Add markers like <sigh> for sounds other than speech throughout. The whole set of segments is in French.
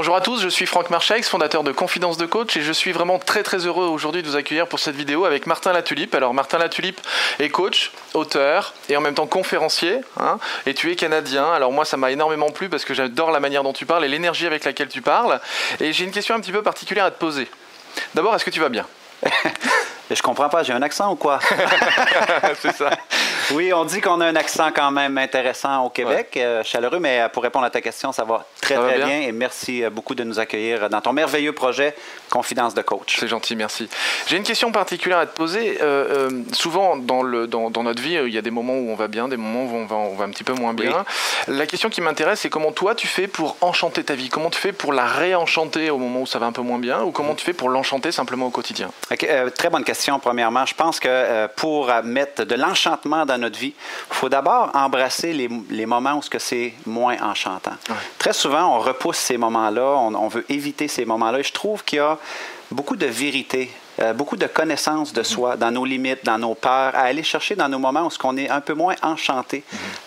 Bonjour à tous, je suis Franck Marchex, fondateur de Confidence de Coach et je suis vraiment très très heureux aujourd'hui de vous accueillir pour cette vidéo avec Martin Latulipe. Alors Martin Latulipe est coach, auteur et en même temps conférencier hein, et tu es canadien. Alors moi ça m'a énormément plu parce que j'adore la manière dont tu parles et l'énergie avec laquelle tu parles et j'ai une question un petit peu particulière à te poser. D'abord, est-ce que tu vas bien? <laughs> Je comprends pas, j'ai un accent ou quoi? <laughs> c'est ça. Oui, on dit qu'on a un accent quand même intéressant au Québec, euh, chaleureux, mais euh, pour répondre à ta question, ça va très, très bien? et merci euh, beaucoup de nous accueillir dans ton merveilleux projet Confidence de coach. C'est gentil, merci. J'ai une question particulière à te poser. souvent, dans, le, dans, notre vie, il y a des moments où on va bien, des moments où on va, on va un petit peu moins bien. La question qui m'intéresse, c'est comment toi, tu fais pour enchanter ta vie? Comment tu fais pour la réenchanter au moment où ça va un peu moins bien? Ou comment tu fais pour l'enchanter simplement au quotidien? très bonne question premièrement. Je pense que pour mettre de l'enchantement dans notre vie, il faut d'abord embrasser les, moments où c'est moins enchantant. Très souvent, on repousse ces moments-là, on, on, veut éviter ces moments-là. Et je trouve qu'il y a beaucoup de vérité euh, beaucoup de connaissances de soi, dans nos limites, dans nos peurs, à aller chercher dans nos moments où on est un peu moins enchanté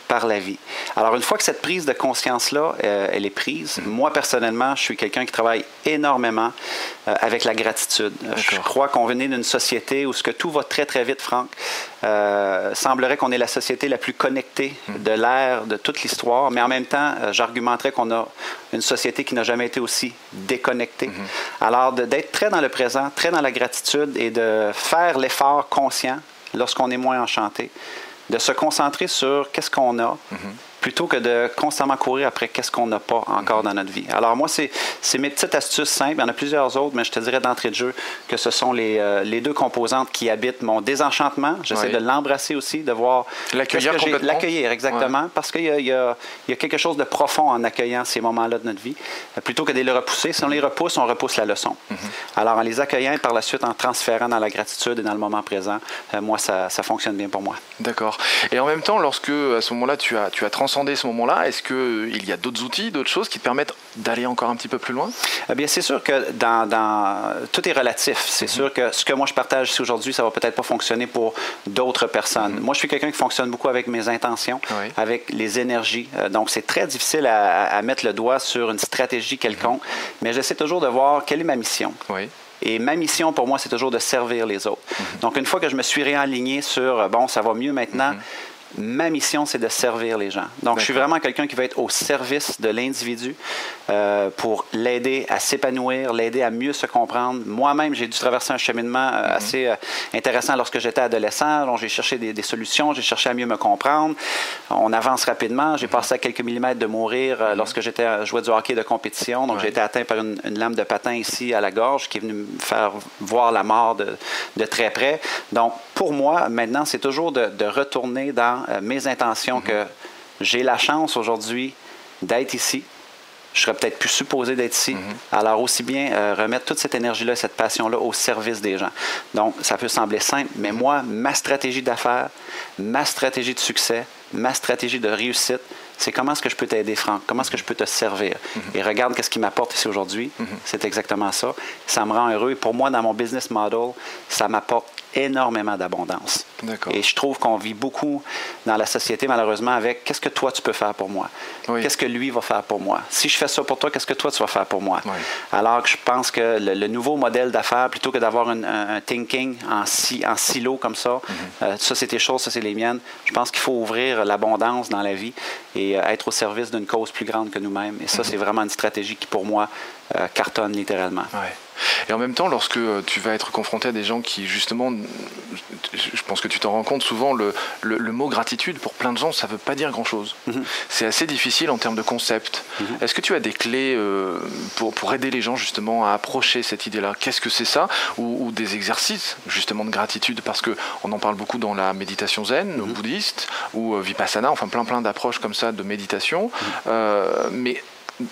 par la vie. Alors, une fois que cette prise de conscience-là, euh, elle est prise, moi, personnellement, je suis quelqu'un qui travaille énormément euh, avec la gratitude. Je crois qu'on venait d'une société où ce que tout va très, très vite, Franck. semblerait qu'on est la société la plus connectée de l'ère, de toute l'histoire, mais en même temps, j'argumenterais qu'on a une société qui n'a jamais été aussi déconnectée. Alors, d'être très dans le présent, très dans la gratitude, et de faire l'effort conscient lorsqu'on est moins enchanté, de se concentrer sur qu'est-ce qu'on a, mm-hmm plutôt que de constamment courir après qu'est-ce qu'on n'a pas encore dans notre vie. Alors moi, c'est mes petites astuces simples. Il y en a plusieurs autres, mais je te dirais d'entrée de jeu que ce sont les, euh, les deux composantes qui habitent mon désenchantement. J'essaie de l'embrasser aussi, de voir... L'accueillir complètement. L'accueillir, exactement. Parce qu'il y, y, a quelque chose de profond en accueillant ces moments-là de notre vie. Euh, plutôt que de les repousser, si on les repousse, on repousse la leçon. Mm-hmm. Alors en les accueillant par la suite, en transférant dans la gratitude et dans le moment présent, euh, moi, ça, ça fonctionne bien pour moi. D'accord. Et en même temps, lorsque à ce moment-là, tu as, tu as ce moment-là, est-ce qu'il y a d'autres outils, d'autres choses qui te permettent d'aller encore un petit peu plus loin? Eh bien, c'est sûr que dans, tout est relatif. C'est mhm. sûr que ce que moi je partage ici aujourd'hui, ça va peut-être pas fonctionner pour d'autres personnes. Mhm. Moi, je suis quelqu'un qui fonctionne beaucoup avec mes intentions, avec les énergies. Euh, donc, c'est très difficile à, mettre le doigt sur une stratégie quelconque, mhm. mais j'essaie toujours de voir quelle est ma mission. Et ma mission pour moi, c'est toujours de servir les autres. Donc, une fois que je me suis réaligné sur, euh, bon, ça va mieux maintenant, ma mission, c'est de servir les gens. Donc, je suis vraiment quelqu'un qui va être au service de l'individu euh, pour l'aider à s'épanouir, l'aider à mieux se comprendre. Moi-même, j'ai dû traverser un cheminement euh, mhm. assez euh, intéressant lorsque j'étais adolescent. Donc, j'ai cherché des, solutions, j'ai cherché à mieux me comprendre. On avance rapidement. J'ai mhm. passé à quelques millimètres de mourir mhm. lorsque j'étais jouais du hockey de compétition. Donc, j'ai été atteint par une, lame de patin ici à la gorge qui est venue me faire voir la mort de, de très près. Donc, pour moi, maintenant, c'est toujours de, de retourner dans euh, mes intentions que j'ai la chance aujourd'hui d'être ici. Je serais peut-être plus supposé d'être ici. Mhm. Alors, aussi bien euh, remettre toute cette énergie-là, cette passion-là au service des gens. Donc, ça peut sembler simple, mais mhm. moi, ma stratégie d'affaires, ma stratégie de succès, ma stratégie de réussite, c'est comment est-ce que je peux t'aider, Franck? Comment est-ce que je peux te servir? Mhm. Et regarde qu'est-ce qui m'apporte ici aujourd'hui. C'est exactement ça. Ça me rend heureux. Et pour moi, dans mon business model, ça m'apporte énormément d'abondance. Et je trouve qu'on vit beaucoup dans la société, malheureusement, avec qu'est-ce que toi tu peux faire pour moi? Qu'est-ce que lui va faire pour moi? Si je fais ça pour toi, qu'est-ce que toi tu vas faire pour moi? Alors que je pense que le, nouveau modèle d'affaires, plutôt que d'avoir un, thinking en, si, en silo comme ça, mhm. euh, ça c'est tes choses, ça c'est les miennes, je pense qu'il faut ouvrir l'abondance dans la vie et euh, être au service d'une cause plus grande que nous-mêmes. Et ça, mhm. c'est vraiment une stratégie qui, pour moi, euh, cartonne littéralement. Et en même temps, lorsque tu vas être confronté à des gens qui, justement, je pense que tu t'en rends compte souvent, le, le, mot gratitude, pour plein de gens, ça ne veut pas dire grand-chose. Mhm. C'est assez difficile en termes de concept. Mhm. Est-ce que tu as des clés euh, pour, pour, aider les gens, justement, à approcher cette idée-là? Qu'est-ce que c'est ça? Ou, des exercices, justement, de gratitude? Parce qu'on en parle beaucoup dans la méditation zen, mhm. bouddhiste, ou euh, vipassana, enfin plein plein d'approches comme ça de méditation. Euh, mais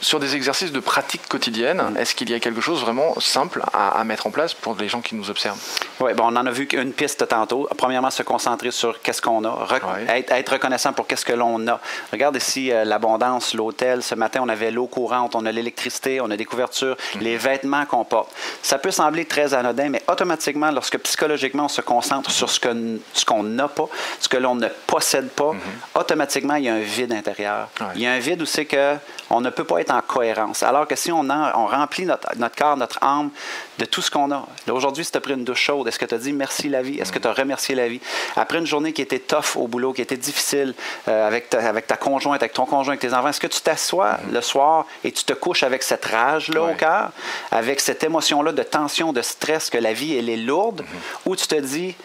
sur des exercices de pratique quotidienne, mm. est-ce qu'il y a quelque chose vraiment simple à, mettre en place pour les gens qui nous observent? Oui, bon, on en a vu qu'une piste tantôt. Premièrement, se concentrer sur qu'est-ce qu'on a, être, reconnaissant pour qu'est-ce que l'on a. Regarde ici euh, l'abondance, l'hôtel. Ce matin, on avait l'eau courante, on a l'électricité, on a des couvertures, mm. les vêtements qu'on porte. Ça peut sembler très anodin, mais automatiquement, lorsque psychologiquement on se concentre sur ce qu'on ce qu'on n'a pas, ce que l'on ne possède pas, mm-hmm. automatiquement, il y a un vide intérieur. Il y a un vide où c'est que on ne peut pas être en cohérence. Alors que si on, on remplit notre, notre, corps, notre âme de tout ce qu'on a. Aujourd'hui, si tu as pris une douche chaude, est-ce que tu as dit merci la vie? Est-ce que tu as remercié la vie? Après une journée qui était tough au boulot, qui était difficile euh, avec, ta, avec ta conjointe, avec ton conjoint, avec tes enfants, est-ce que tu t'assois mm-hmm. le soir et tu te couches avec cette rage-là au cœur, avec cette émotion-là de tension, de stress, que la vie, elle est lourde, mm-hmm. ou tu te dis,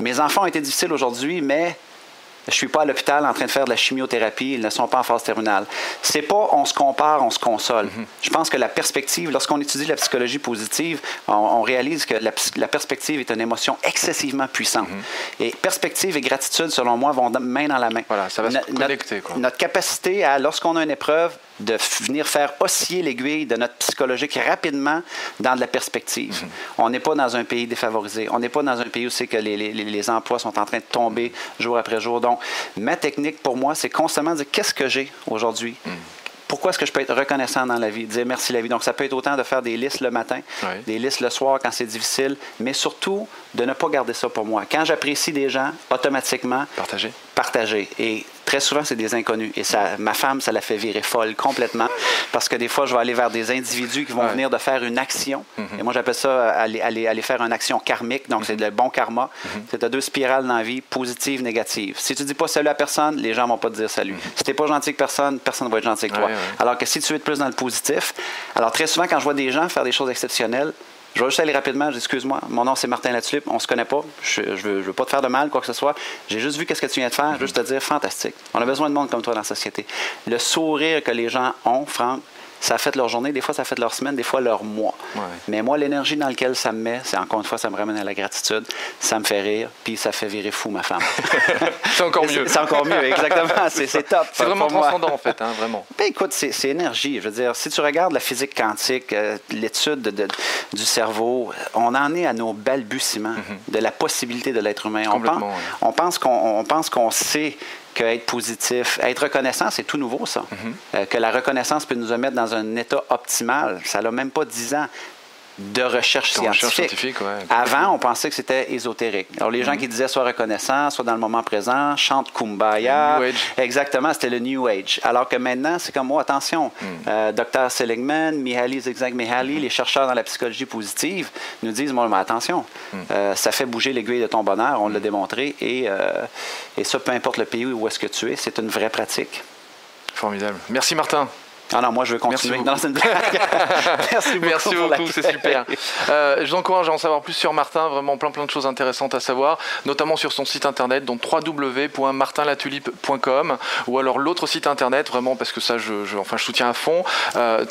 mes enfants ont été difficiles aujourd'hui, mais je suis pas à l'hôpital en train de faire de la chimiothérapie, ils ne sont pas en phase terminale. C'est pas on se compare, on se console. Mhm. Je pense que la perspective, lorsqu'on étudie la psychologie positive, on, réalise que la, perspective est une émotion excessivement puissante. Mhm. Et perspective et gratitude, selon moi, vont main dans la main. Voilà, ça va se connecter. Notre capacité à, lorsqu'on a une épreuve, de venir faire osciller l'aiguille de notre psychologique rapidement dans de la perspective. Mhm. On n'est pas dans un pays défavorisé. On n'est pas dans un pays où c'est que les, les, les, emplois sont en train de tomber jour après jour. Donc, ma technique pour moi, c'est constamment dire qu'est-ce que j'ai aujourd'hui? Mhm. Pourquoi est-ce que je peux être reconnaissant dans la vie? Dire merci la vie. Donc, ça peut être autant de faire des listes le matin, des listes le soir quand c'est difficile, mais surtout de ne pas garder ça pour moi. Quand j'apprécie des gens, automatiquement. Partager. Partager. Et Très souvent, c'est des inconnus. Et ça, ma femme, ça la fait virer folle complètement. Parce que des fois, je vais aller vers des individus qui vont venir de faire une action. Mm-hmm. Et moi, j'appelle ça aller, aller, aller, faire une action karmique. Donc, c'est mm-hmm. le bon karma. Mm-hmm. C'est deux spirales dans la vie, positive, négative. Si tu dis pas salut à personne, les gens vont pas te dire salut. Si tu n'es pas gentil avec personne, personne ne va être gentil avec toi. Alors que si tu es plus dans le positif, alors très souvent, quand je vois des gens faire des choses exceptionnelles, je vais juste aller rapidement. Excuse-moi, mon nom c'est Martin Latulippe. On se connaît pas. Je, ne veux, pas te faire de mal, quoi que ce soit. J'ai juste vu qu'est-ce que tu viens de faire. Juste te dire, fantastique. On a besoin de monde comme toi dans la société. Le sourire que les gens ont, Franck, ça a fait leur journée, des fois ça a fait leur semaine, des fois leur mois. Mais moi, l'énergie dans laquelle ça me met, c'est encore une fois, ça me ramène à la gratitude, ça me fait rire, puis ça fait virer fou ma femme. <laughs> c'est encore <laughs> mieux. C'est encore mieux, exactement. <laughs> C'est top. C'est vraiment transcendant en fait, hein, vraiment. Ben écoute, c'est énergie. Je veux dire, si tu regardes la physique quantique, euh, l'étude du cerveau, on en est à nos balbutiements mm-hmm. de la possibilité de l'être humain. On pense, on pense qu'on pense qu'on sait qu'être positif, être reconnaissant, c'est tout nouveau, ça. Mm-hmm. Euh, que la reconnaissance peut nous mettre dans un état optimal. Ça n'a même pas 10 ans de recherche scientifique. Avant, on pensait que c'était ésotérique. Alors, les gens mm-hmm. qui disaient sois reconnaissant, soit dans le moment présent, chante Kumbaya. Exactement, c'était le New Age. Alors que maintenant, c'est comme, oh, attention, mm. euh, Dr. Seligman, Mihaly Csikszentmihalyi, mm-hmm. les chercheurs dans la psychologie positive nous disent, moi, mais attention, mm. euh, ça fait bouger l'aiguille de ton bonheur, on l'a démontré, et, euh, et ça, peu importe le pays où est-ce que tu es, c'est une vraie pratique. Formidable. Merci, Martin. Ah non, moi je veux continuer. <laughs> Merci beaucoup. Merci beaucoup, Merci beaucoup c'est super. Euh, je vous encourage à en savoir plus sur Martin, vraiment plein plein de choses intéressantes à savoir, notamment sur son site internet, donc www.martinlatulipe.com ou alors l'autre site internet, vraiment parce que ça je, enfin, je soutiens à fond, euh,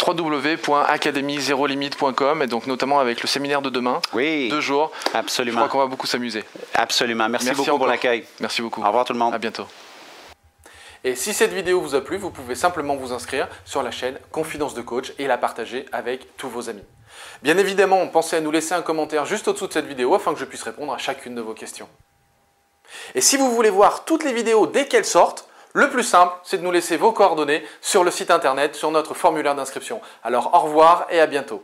et donc notamment avec le séminaire de demain, oui, deux jours. Absolument. Je crois qu'on va beaucoup s'amuser. Absolument. Merci, Merci beaucoup pour l'accueil. Merci beaucoup. Au revoir tout le monde. À bientôt. Et si cette vidéo vous a plu, vous pouvez simplement vous inscrire sur la chaîne Confidence de Coach et la partager avec tous vos amis. Bien évidemment, pensez à nous laisser un commentaire juste au-dessous de cette vidéo afin que je puisse répondre à chacune de vos questions. Et si vous voulez voir toutes les vidéos dès qu'elles sortent, le plus simple, c'est de nous laisser vos coordonnées sur le site internet, sur notre formulaire d'inscription. Alors au revoir et à bientôt.